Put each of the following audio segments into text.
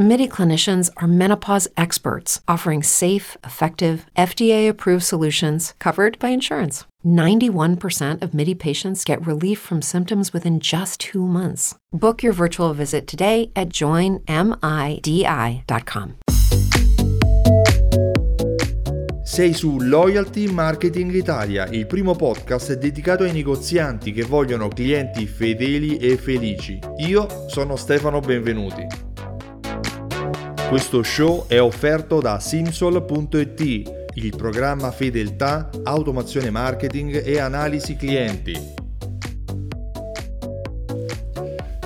MIDI clinicians are menopause experts offering safe, effective, FDA approved solutions covered by insurance. 91% of MIDI patients get relief from symptoms within just two months. Book your virtual visit today at joinmidi.com. Sei su Loyalty Marketing Italia, il primo podcast dedicato ai negozianti che vogliono clienti fedeli e felici. Io sono Stefano Benvenuti. Questo show è offerto da Simsol.it, il programma fedeltà, automazione marketing e analisi clienti.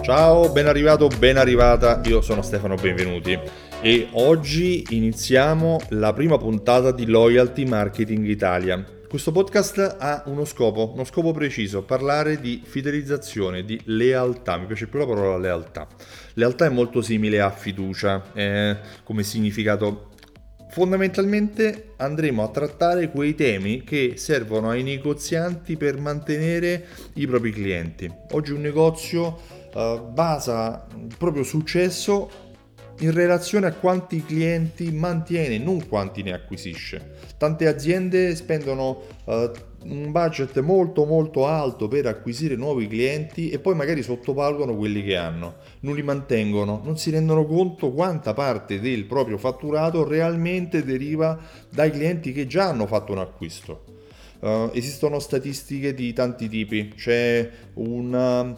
Ciao, ben arrivato, ben arrivata, io sono Stefano Benvenuti e oggi iniziamo la prima puntata di Loyalty Marketing Italia. Questo podcast ha uno scopo, uno scopo preciso, parlare di fidelizzazione, di lealtà. Mi piace più la parola lealtà. Lealtà è molto simile a fiducia eh, come significato. Fondamentalmente andremo a trattare quei temi che servono ai negozianti per mantenere i propri clienti. Oggi un negozio uh, basa il proprio successo in relazione a quanti clienti mantiene, non quanti ne acquisisce. Tante aziende spendono uh, un budget molto molto alto per acquisire nuovi clienti e poi magari sottovalutano quelli che hanno, non li mantengono, non si rendono conto quanta parte del proprio fatturato realmente deriva dai clienti che già hanno fatto un acquisto. Uh, esistono statistiche di tanti tipi, c'è una, uh,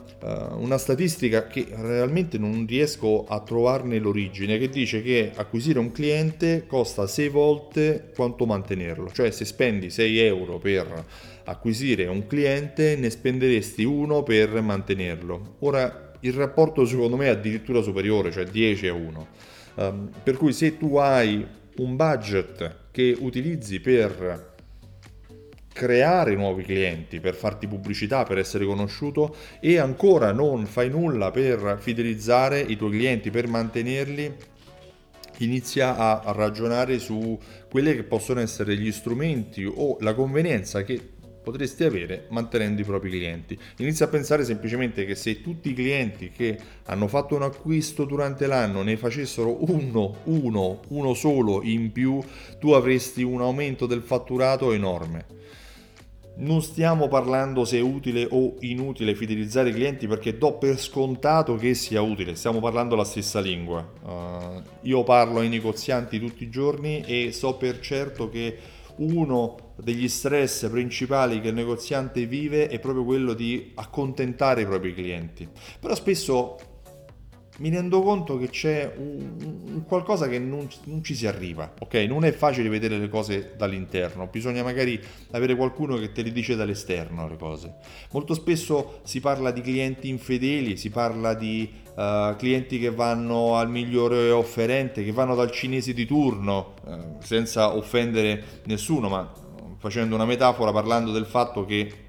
una, statistica che realmente non riesco a trovarne l'origine, che dice che acquisire un cliente costa 6 volte quanto mantenerlo, cioè se spendi 6 euro per acquisire un cliente ne spenderesti 1 per mantenerlo. Ora il rapporto secondo me è addirittura superiore, cioè 10 a 1. Um, ehm, per cui se tu hai un budget che utilizzi per creare nuovi clienti, per farti pubblicità, per essere conosciuto e ancora non fai nulla per fidelizzare i tuoi clienti, per mantenerli, inizia a, ragionare su quelli che possono essere gli strumenti o la convenienza che potresti avere mantenendo i propri clienti. Inizia a pensare semplicemente che se tutti i clienti che hanno fatto un acquisto durante l'anno ne facessero uno, uno, uno solo in più, tu avresti un aumento del fatturato enorme non stiamo parlando se è utile o inutile fidelizzare i clienti perché do per scontato che sia utile, stiamo parlando la stessa lingua. Uh, io parlo ai negozianti tutti i giorni e so per certo che uno degli stress principali che il negoziante vive è proprio quello di accontentare i propri clienti. Però spesso mi rendo conto che c'è un, qualcosa che non, non, ci si arriva, ok? Non è facile vedere le cose dall'interno, bisogna magari avere qualcuno che te le dice dall'esterno le cose. Molto spesso si parla di clienti infedeli, si parla di uh, clienti che vanno al migliore offerente, che vanno dal cinese di turno, uh, senza offendere nessuno, ma facendo una metafora parlando del fatto che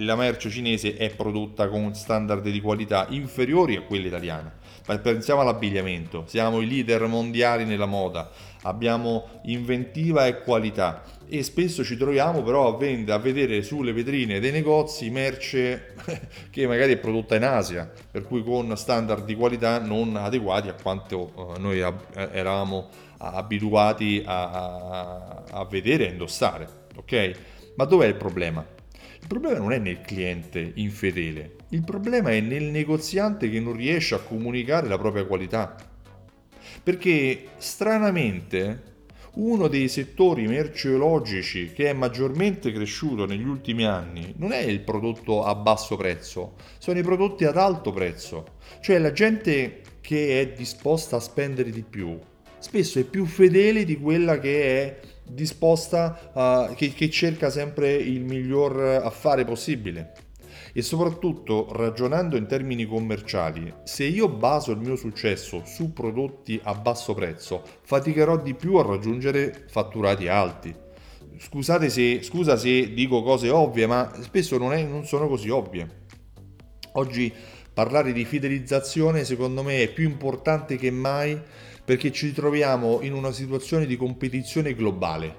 la merce cinese è prodotta con standard di qualità inferiori a quella italiana. Pensiamo all'abbigliamento, siamo i leader mondiali nella moda, abbiamo inventiva e qualità e spesso ci troviamo però a, vendere, a vedere sulle vetrine dei negozi merce che magari è prodotta in Asia, per cui con standard di qualità non adeguati a quanto eh, noi eravamo abituati a, a, a vedere e indossare. Ok? Ma dov'è il problema? Il problema non è nel cliente infedele, il problema è nel negoziante che non riesce a comunicare la propria qualità. Perché stranamente uno dei settori merceologici che è maggiormente cresciuto negli ultimi anni non è il prodotto a basso prezzo, sono i prodotti ad alto prezzo. Cioè la gente che è disposta a spendere di più spesso è più fedele di quella che è disposta a, che, che cerca sempre il miglior affare possibile. E soprattutto ragionando in termini commerciali, se io baso il mio successo su prodotti a basso prezzo, faticherò di più a raggiungere fatturati alti. Scusate se, scusa se dico cose ovvie, ma spesso non, è, non sono così ovvie. Oggi parlare di fidelizzazione secondo me è più importante che mai perché ci troviamo in una situazione di competizione globale.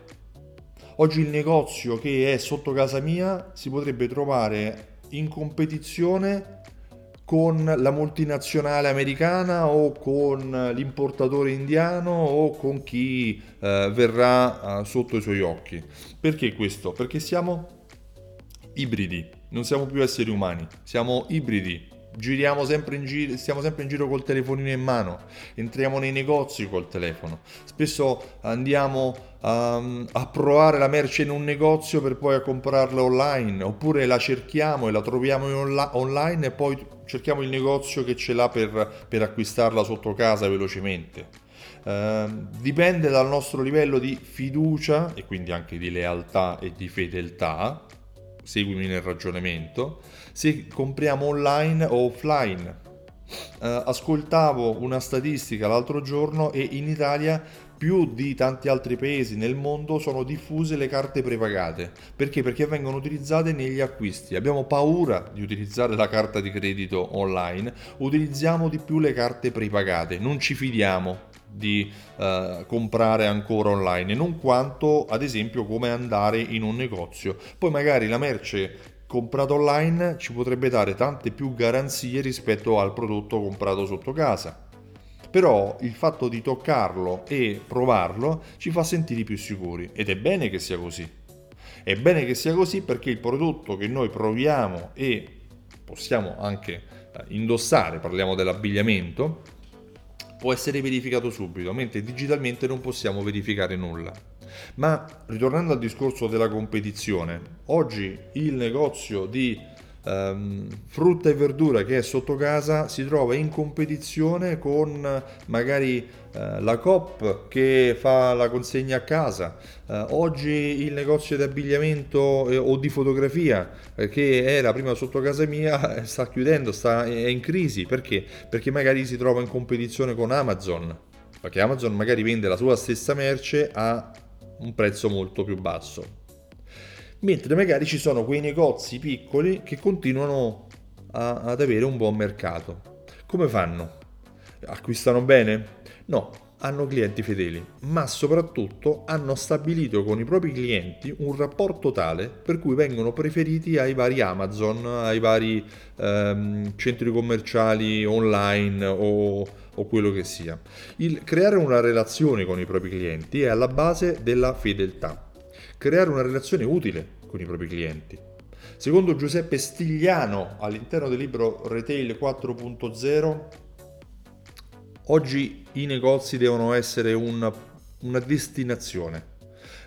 Oggi il negozio che è sotto casa mia si potrebbe trovare in competizione con la multinazionale americana o con l'importatore indiano o con chi eh, verrà eh, sotto i suoi occhi. Perché questo? Perché siamo ibridi, non siamo più esseri umani, siamo ibridi. Giriamo sempre in giro, stiamo sempre in giro col telefonino in mano, entriamo nei negozi col telefono. Spesso andiamo a, a provare la merce in un negozio per poi a comprarla online, oppure la cerchiamo e la troviamo onla- online e poi cerchiamo il negozio che ce l'ha per, per acquistarla sotto casa velocemente. Uh, dipende dal nostro livello di fiducia e quindi anche di lealtà e di fedeltà seguimi nel ragionamento, se compriamo online o offline. Uh, ascoltavo una statistica l'altro giorno e in Italia più di tanti altri paesi nel mondo sono diffuse le carte prepagate. Perché? Perché vengono utilizzate negli acquisti. Abbiamo paura di utilizzare la carta di credito online, utilizziamo di più le carte prepagate, non ci fidiamo di uh, comprare ancora online, non quanto ad esempio come andare in un negozio. Poi magari la merce comprata online ci potrebbe dare tante più garanzie rispetto al prodotto comprato sotto casa. Però il fatto di toccarlo e provarlo ci fa sentire più sicuri ed è bene che sia così. È bene che sia così perché il prodotto che noi proviamo e possiamo anche eh, indossare, parliamo dell'abbigliamento, può essere verificato subito, mentre digitalmente non possiamo verificare nulla. Ma ritornando al discorso della competizione, oggi il negozio di um, frutta e verdura che è sotto casa si trova in competizione con magari uh, la Coop che fa la consegna a casa. Uh, oggi il negozio di abbigliamento eh, o di fotografia eh, che era prima sotto casa mia sta chiudendo, sta, è in crisi. Perché? Perché magari si trova in competizione con Amazon. Perché Amazon magari vende la sua stessa merce a un prezzo molto più basso mentre magari ci sono quei negozi piccoli che continuano a, ad avere un buon mercato. Come fanno? Acquistano bene? No, hanno clienti fedeli, ma soprattutto hanno stabilito con i propri clienti un rapporto tale per cui vengono preferiti ai vari Amazon, ai vari ehm, centri commerciali online o, o quello che sia. Il creare una relazione con i propri clienti è alla base della fedeltà creare una relazione utile con i propri clienti. Secondo Giuseppe Stigliano, all'interno del libro Retail 4.0, oggi i negozi devono essere una, una destinazione.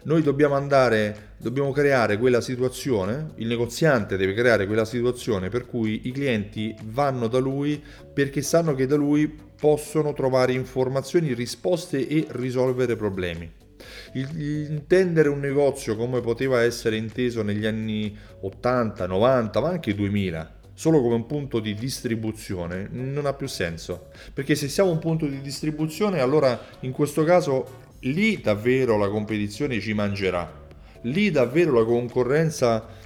Noi dobbiamo andare, dobbiamo creare quella situazione, il negoziante deve creare quella situazione per cui i clienti vanno da lui perché sanno che da lui possono trovare informazioni, risposte e risolvere problemi. Il, intendere un negozio come poteva essere inteso negli anni 80, 90, ma anche 2000, solo come un punto di distribuzione, non ha più senso. Perché se siamo un punto di distribuzione, allora in questo caso lì davvero la competizione ci mangerà. Lì davvero la concorrenza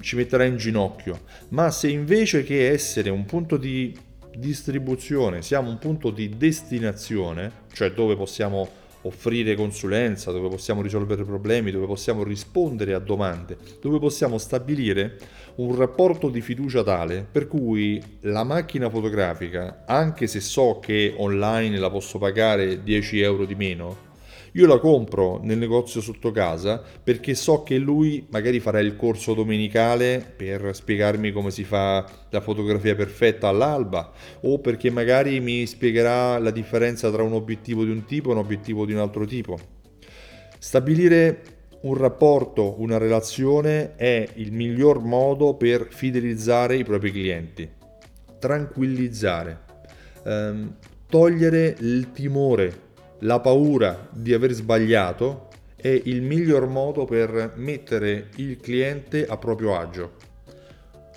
ci metterà in ginocchio. Ma se invece che essere un punto di distribuzione siamo un punto di destinazione, cioè dove possiamo offrire consulenza, dove possiamo risolvere problemi, dove possiamo rispondere a domande, dove possiamo stabilire un rapporto di fiducia tale per cui la macchina fotografica, anche se so che online la posso pagare 10 euro di meno, io la compro nel negozio sotto casa perché so che lui magari farà il corso domenicale per spiegarmi come si fa la fotografia perfetta all'alba o perché magari mi spiegherà la differenza tra un obiettivo di un tipo e un obiettivo di un altro tipo. Stabilire un rapporto, una relazione è il miglior modo per fidelizzare i propri clienti, tranquillizzare, ehm, togliere il timore la paura di aver sbagliato è il miglior modo per mettere il cliente a proprio agio.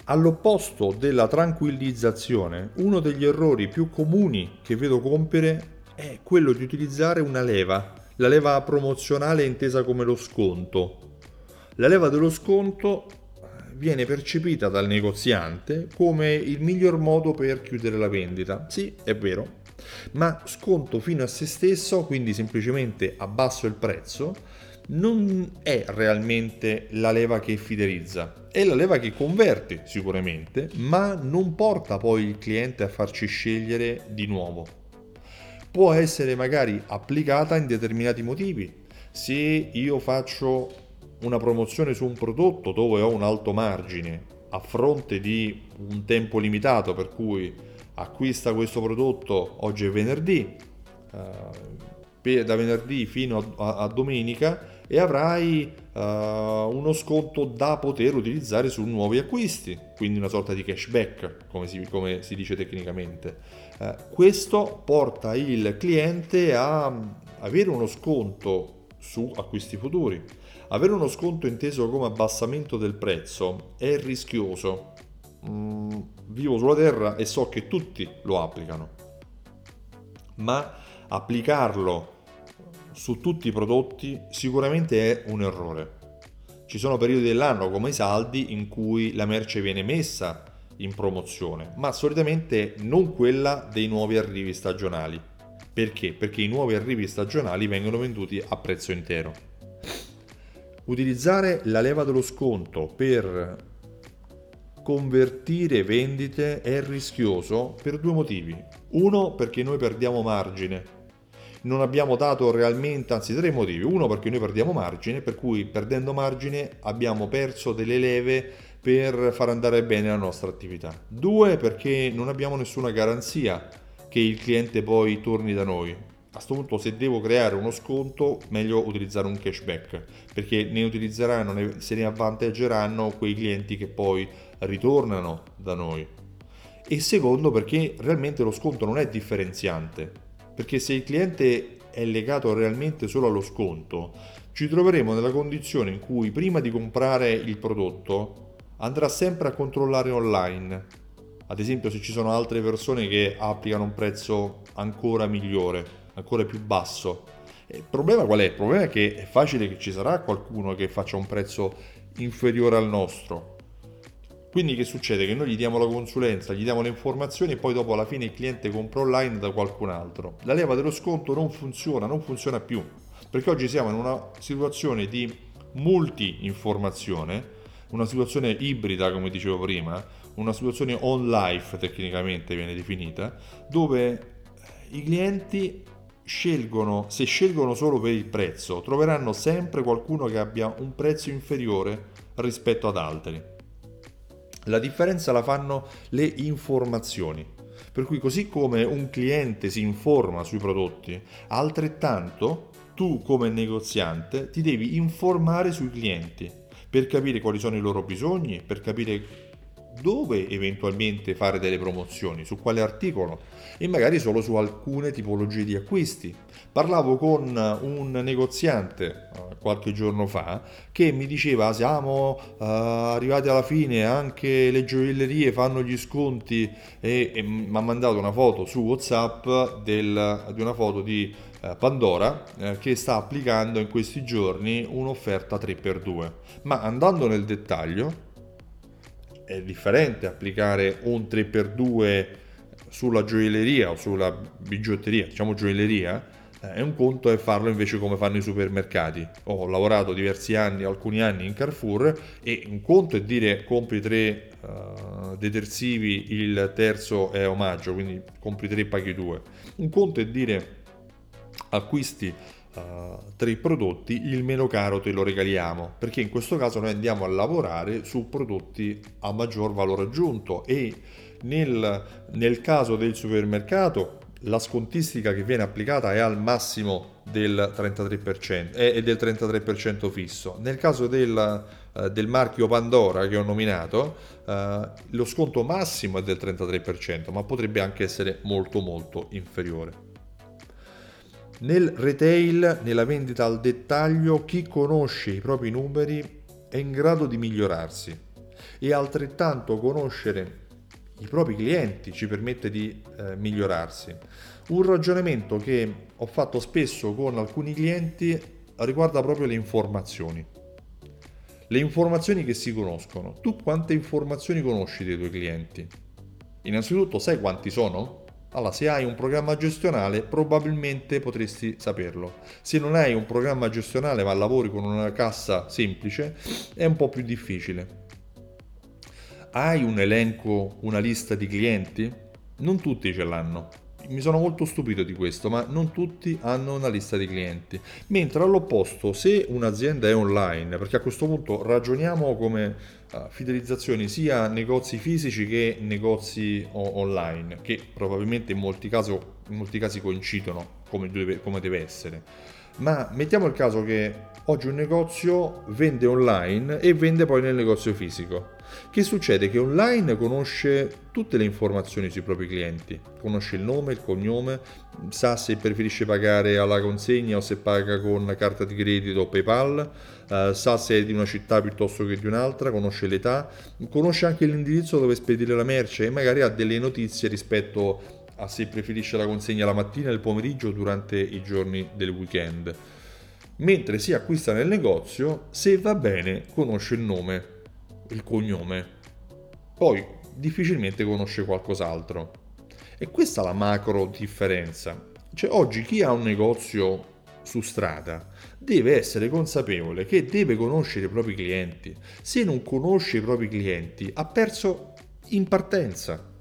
All'opposto della tranquillizzazione, uno degli errori più comuni che vedo compiere è quello di utilizzare una leva, la leva promozionale intesa come lo sconto. La leva dello sconto viene percepita dal negoziante come il miglior modo per chiudere la vendita. Sì, è vero, ma sconto fino a se stesso, quindi semplicemente abbasso il prezzo, non è realmente la leva che fidelizza, è la leva che converte sicuramente, ma non porta poi il cliente a farci scegliere di nuovo. Può essere magari applicata in determinati motivi. Se io faccio una promozione su un prodotto dove ho un alto margine a fronte di un tempo limitato per cui acquista questo prodotto oggi è venerdì, eh, da venerdì fino a, a domenica e avrai uh, uno sconto da poter utilizzare su nuovi acquisti, quindi una sorta di cashback, come si, come si dice tecnicamente. Uh, questo porta il cliente a avere uno sconto su acquisti futuri. Avere uno sconto inteso come abbassamento del prezzo è rischioso. Mm, vivo sulla Terra e so che tutti lo applicano, ma applicarlo su tutti i prodotti sicuramente è un errore. Ci sono periodi dell'anno come i saldi in cui la merce viene messa in promozione, ma solitamente non quella dei nuovi arrivi stagionali. Perché? Perché i nuovi arrivi stagionali vengono venduti a prezzo intero. Utilizzare la leva dello sconto per convertire vendite è rischioso per due motivi. Uno perché noi perdiamo margine non abbiamo dato realmente, anzi tre motivi. Uno perché noi perdiamo margine, per cui perdendo margine abbiamo perso delle leve per far andare bene la nostra attività. Due perché non abbiamo nessuna garanzia che il cliente poi torni da noi. A questo punto se devo creare uno sconto meglio utilizzare un cashback perché ne utilizzeranno, se ne avvantaggeranno quei clienti che poi ritornano da noi. E secondo perché realmente lo sconto non è differenziante, perché se il cliente è legato realmente solo allo sconto, ci troveremo nella condizione in cui prima di comprare il prodotto andrà sempre a controllare online. Ad esempio se ci sono altre persone che applicano un prezzo ancora migliore, ancora più basso. Il problema qual è? Il problema è che è facile che ci sarà qualcuno che faccia un prezzo inferiore al nostro, quindi che succede? Che noi gli diamo la consulenza, gli diamo le informazioni e poi dopo alla fine il cliente compra online da qualcun altro. La leva dello sconto non funziona, non funziona più, perché oggi siamo in una situazione di multi-informazione, una situazione ibrida come dicevo prima, una situazione on life tecnicamente viene definita, dove i clienti scelgono, se scelgono solo per il prezzo, troveranno sempre qualcuno che abbia un prezzo inferiore rispetto ad altri. La differenza la fanno le informazioni. Per cui così come un cliente si informa sui prodotti, altrettanto tu come negoziante ti devi informare sui clienti per capire quali sono i loro bisogni, per capire dove eventualmente fare delle promozioni, su quale articolo e magari solo su alcune tipologie di acquisti. Parlavo con un negoziante uh, qualche giorno fa che mi diceva siamo uh, arrivati alla fine, anche le gioiellerie fanno gli sconti e, e mi ha mandato una foto su Whatsapp del, di una foto di uh, Pandora che sta applicando in questi giorni un'offerta 3x2. Ma andando nel dettaglio, è differente applicare un 3x2 sulla gioielleria o sulla bigiotteria, diciamo gioielleria, eh, è un conto è farlo invece come fanno i supermercati. Ho lavorato diversi anni, alcuni anni in Carrefour e un conto è dire compri tre uh, detersivi, il terzo è omaggio, quindi compri tre paghi due. Un conto è dire acquisti uh, tre prodotti, il meno caro te lo regaliamo, perché in questo caso noi andiamo a lavorare su prodotti a maggior valore aggiunto e nel, nel caso del supermercato la scontistica che viene applicata è al massimo del 33%, è, del 33% fisso. Nel caso del, uh, del, marchio Pandora che ho nominato, uh, lo sconto massimo è del 33%, ma potrebbe anche essere molto molto inferiore. Nel retail, nella vendita al dettaglio, chi conosce i propri numeri è in grado di migliorarsi e altrettanto conoscere i propri clienti ci permette di eh, migliorarsi. Un ragionamento che ho fatto spesso con alcuni clienti riguarda proprio le informazioni. Le informazioni che si conoscono. Tu quante informazioni conosci dei tuoi clienti? Innanzitutto sai quanti sono? Allora, se hai un programma gestionale, probabilmente potresti saperlo. Se non hai un programma gestionale ma lavori con una cassa semplice, è un po' più difficile. Hai un elenco, una lista di clienti? Non tutti ce l'hanno mi sono molto stupito di questo, ma non tutti hanno una lista di clienti. Mentre all'opposto, se un'azienda è online, perché a questo punto ragioniamo come uh, fidelizzazioni sia negozi fisici che negozi online, che probabilmente in molti, caso, in molti casi coincidono come deve, come deve essere. Ma mettiamo il caso che oggi un negozio vende online e vende poi nel negozio fisico. Che succede? Che online conosce tutte le informazioni sui propri clienti, conosce il nome, il cognome, sa se preferisce pagare alla consegna o se paga con carta di credito o PayPal, eh, sa se è di una città piuttosto che di un'altra, conosce l'età, conosce anche l'indirizzo dove spedire la merce e magari ha delle notizie rispetto a se preferisce la consegna la mattina, il pomeriggio o durante i giorni del weekend. Mentre si acquista nel negozio, se va bene, conosce il nome, il cognome. Poi difficilmente conosce qualcos'altro. E questa è la macro differenza. Cioè oggi chi ha un negozio su strada deve essere consapevole che deve conoscere i propri clienti. Se non conosce i propri clienti ha perso in partenza.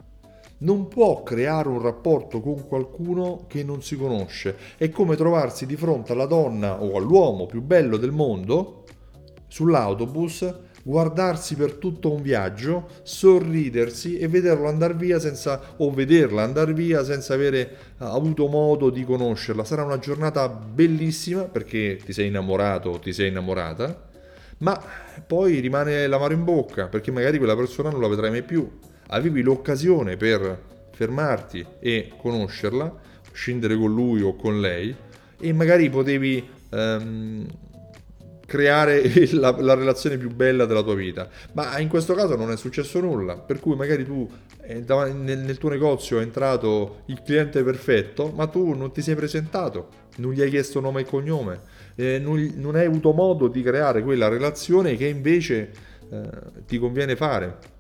Non può creare un rapporto con qualcuno che non si conosce. È come trovarsi di fronte alla donna o all'uomo più bello del mondo sull'autobus guardarsi per tutto un viaggio, sorridersi e vederlo andare via senza, o vederla andare via senza avere eh, avuto modo di conoscerla. Sarà una giornata bellissima perché ti sei innamorato o ti sei innamorata, ma poi rimane l'amaro in bocca perché magari quella persona non la vedrai mai più. Avevi l'occasione per fermarti e conoscerla, scendere con lui o con lei e magari potevi um, creare la, la, relazione più bella della tua vita. Ma in questo caso non è successo nulla, per cui magari tu eh, nel, nel, tuo negozio è entrato il cliente perfetto, ma tu non ti sei presentato, non gli hai chiesto nome e cognome, eh, non, non, hai avuto modo di creare quella relazione che invece eh, ti conviene fare.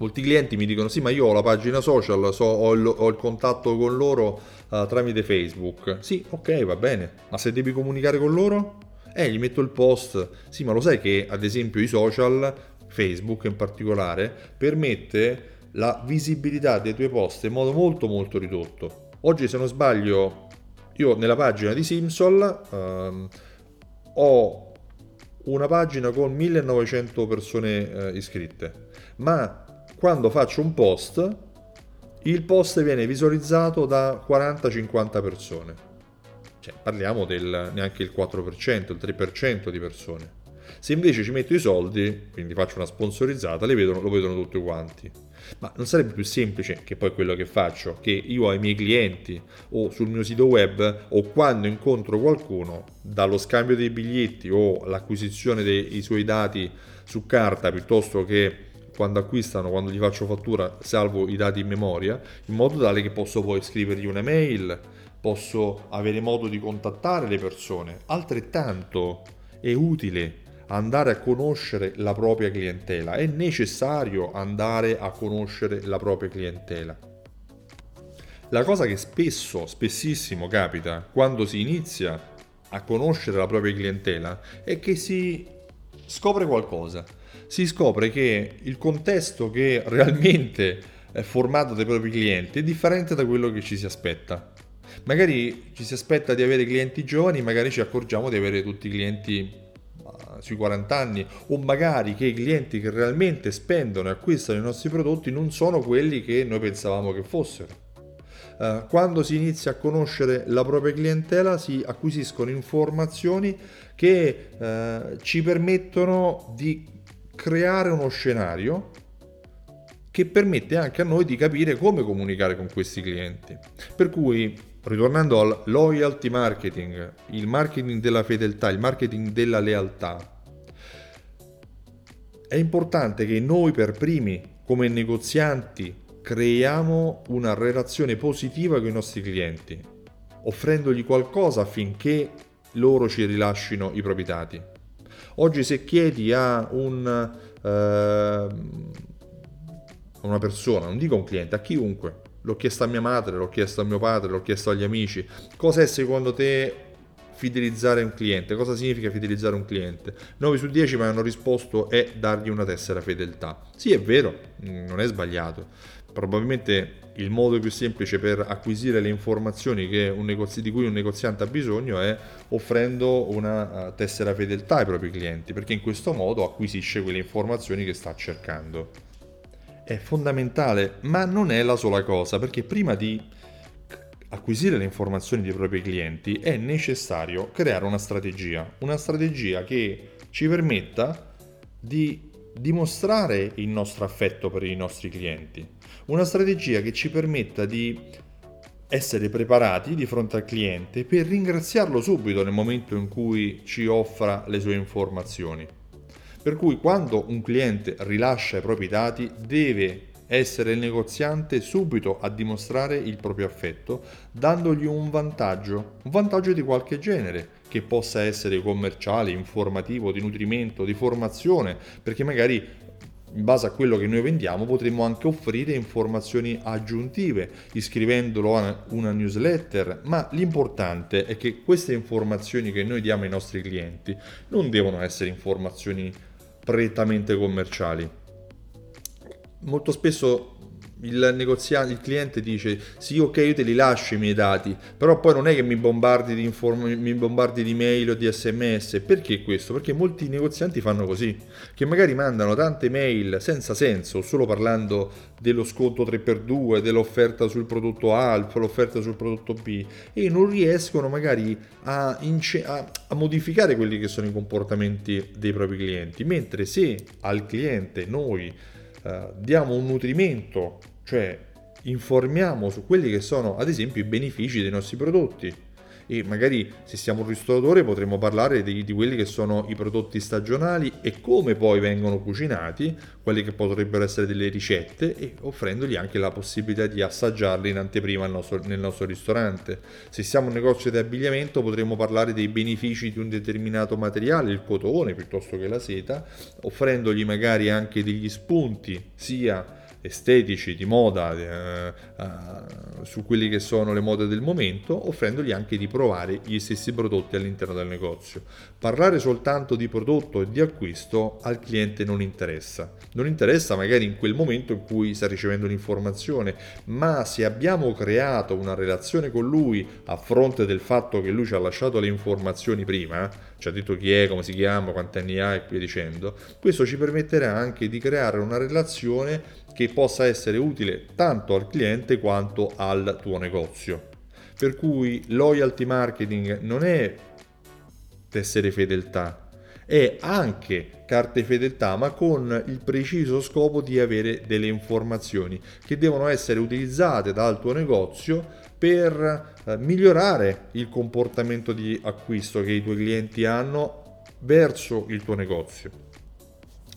Molti clienti mi dicono sì ma io ho la pagina social, so, ho, il, ho, il, contatto con loro uh, tramite Facebook. Sì, ok, va bene, ma se devi comunicare con loro? Eh, gli metto il post. Sì, ma lo sai che ad esempio i social, Facebook in particolare, permette la visibilità dei tuoi post in modo molto molto ridotto. Oggi se non sbaglio, io nella pagina di Simsol ehm, ho una pagina con 1900 persone eh, iscritte, ma quando faccio un post, il post viene visualizzato da 40-50 persone. Cioè, parliamo del neanche il 4%, il 3% di persone. Se invece ci metto i soldi, quindi faccio una sponsorizzata, vedono, lo vedono tutti quanti. Ma non sarebbe più semplice, che poi quello che faccio, che io ai miei clienti o sul mio sito web o quando incontro qualcuno, dallo scambio dei biglietti o l'acquisizione dei suoi dati su carta piuttosto che quando acquistano, quando gli faccio fattura, salvo i dati in memoria, in modo tale che posso poi scrivergli un'email, posso avere modo di contattare le persone. Altrettanto è utile andare a conoscere la propria clientela, è necessario andare a conoscere la propria clientela. La cosa che spesso, spessissimo capita quando si inizia a conoscere la propria clientela è che si scopre qualcosa. Si scopre che il contesto che realmente è formato dai propri clienti è differente da quello che ci si aspetta. Magari ci si aspetta di avere clienti giovani, magari ci accorgiamo di avere tutti i clienti sui 40 anni o magari che i clienti che realmente spendono e acquistano i nostri prodotti non sono quelli che noi pensavamo che fossero. Uh, quando si inizia a conoscere la propria clientela si acquisiscono informazioni che uh, ci permettono di creare uno scenario che permette anche a noi di capire come comunicare con questi clienti. Per cui ritornando al loyalty marketing, il marketing della fedeltà, il marketing della lealtà, è importante che noi per primi, come negozianti, creiamo una relazione positiva con i nostri clienti, offrendogli qualcosa affinché loro ci rilascino i propri dati. Oggi se chiedi a un, eh, una persona, non dico un cliente, a chiunque, l'ho chiesto a mia madre, l'ho chiesto a mio padre, l'ho chiesto agli amici, cos'è secondo te fidelizzare un cliente? Cosa significa fidelizzare un cliente? 9 su 10 mi hanno risposto è dargli una tessera fedeltà. Sì, è vero, non è sbagliato. Probabilmente il modo più semplice per acquisire le informazioni negozi- di cui un negoziante ha bisogno è offrendo una uh, tessera fedeltà ai propri clienti, perché in questo modo acquisisce quelle informazioni che sta cercando. È fondamentale, ma non è la sola cosa, perché prima di acquisire le informazioni dei propri clienti è necessario creare una strategia, una strategia che ci permetta di dimostrare il nostro affetto per i nostri clienti, una strategia che ci permetta di essere preparati di fronte al cliente per ringraziarlo subito nel momento in cui ci offra le sue informazioni. Per cui quando un cliente rilascia i propri dati deve essere il negoziante subito a dimostrare il proprio affetto, dandogli un vantaggio, un vantaggio di qualche genere, che possa essere commerciale, informativo, di nutrimento, di formazione, perché magari in base a quello che noi vendiamo potremmo anche offrire informazioni aggiuntive iscrivendolo a una newsletter, ma l'importante è che queste informazioni che noi diamo ai nostri clienti non devono essere informazioni prettamente commerciali. Molto spesso il negoziante, il cliente dice sì ok io te li lascio i miei dati però poi non è che mi bombardi di, inform- mi bombardi di mail o di sms perché questo? perché molti negozianti fanno così che magari mandano tante mail senza senso solo parlando dello sconto 3x2 dell'offerta sul prodotto A l'offerta sul prodotto B e non riescono magari a, ince- a, a modificare quelli che sono i comportamenti dei propri clienti mentre se al cliente noi eh, diamo un nutrimento, cioè informiamo su quelli che sono ad esempio i benefici dei nostri prodotti e magari se siamo un ristoratore potremmo parlare di, di, quelli che sono i prodotti stagionali e come poi vengono cucinati, quelli che potrebbero essere delle ricette e offrendogli anche la possibilità di assaggiarli in anteprima nostro, nel nostro ristorante. Se siamo un negozio di abbigliamento potremmo parlare dei benefici di un determinato materiale, il cotone piuttosto che la seta, offrendogli magari anche degli spunti sia estetici di moda eh, eh, su quelli che sono le mode del momento, offrendogli anche di provare gli stessi prodotti all'interno del negozio. Parlare soltanto di prodotto e di acquisto al cliente non interessa. Non interessa magari in quel momento in cui sta ricevendo un'informazione, ma se abbiamo creato una relazione con lui a fronte del fatto che lui ci ha lasciato le informazioni prima, ci ha detto chi è, come si chiama, quanti anni ha e via dicendo, questo ci permetterà anche di creare una relazione che possa essere utile tanto al cliente quanto al tuo negozio. Per cui loyalty marketing non è tessere fedeltà, è anche carte fedeltà, ma con il preciso scopo di avere delle informazioni che devono essere utilizzate dal tuo negozio per eh, migliorare il comportamento di acquisto che i tuoi clienti hanno verso il tuo negozio.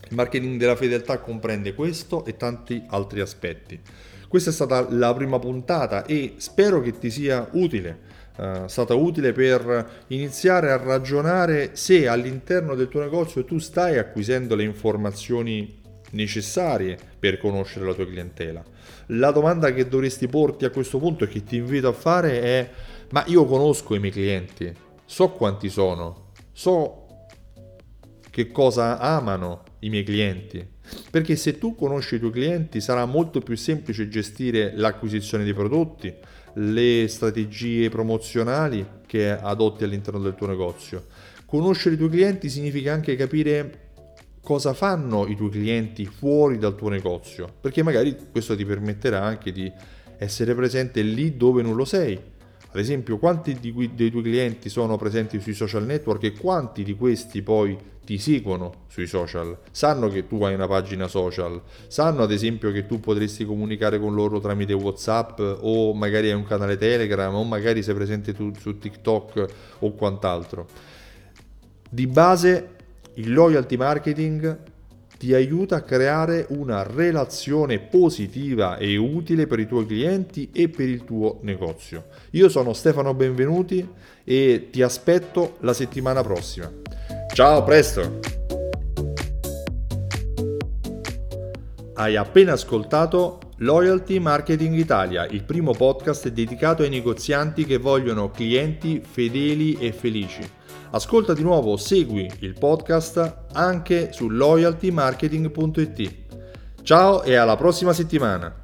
Il marketing della fedeltà comprende questo e tanti altri aspetti. Questa è stata la prima puntata e spero che ti sia utile. Uh, stata utile per iniziare a ragionare se all'interno del tuo negozio tu stai acquisendo le informazioni necessarie per conoscere la tua clientela. La domanda che dovresti porti a questo punto e che ti invito a fare è ma io conosco i miei clienti, so quanti sono, so che cosa amano i miei clienti. Perché se tu conosci i tuoi clienti sarà molto più semplice gestire l'acquisizione dei prodotti, le strategie promozionali che adotti all'interno del tuo negozio. Conoscere i tuoi clienti significa anche capire cosa fanno i tuoi clienti fuori dal tuo negozio, perché magari questo ti permetterà anche di essere presente lì dove non lo sei ad esempio, quanti cui, dei tuoi clienti sono presenti sui social network e quanti di questi poi ti seguono sui social? Sanno che tu hai una pagina social? Sanno ad esempio che tu potresti comunicare con loro tramite WhatsApp o magari hai un canale Telegram o magari sei presente tu su TikTok o quant'altro? Di base il loyalty marketing ti aiuta a creare una relazione positiva e utile per i tuoi clienti e per il tuo negozio. Io sono Stefano Benvenuti e ti aspetto la settimana prossima. Ciao, presto! Hai appena ascoltato Loyalty Marketing Italia, il primo podcast dedicato ai negozianti che vogliono clienti fedeli e felici. Ascolta di nuovo, segui il podcast anche su loyaltymarketing.it. Ciao e alla prossima settimana!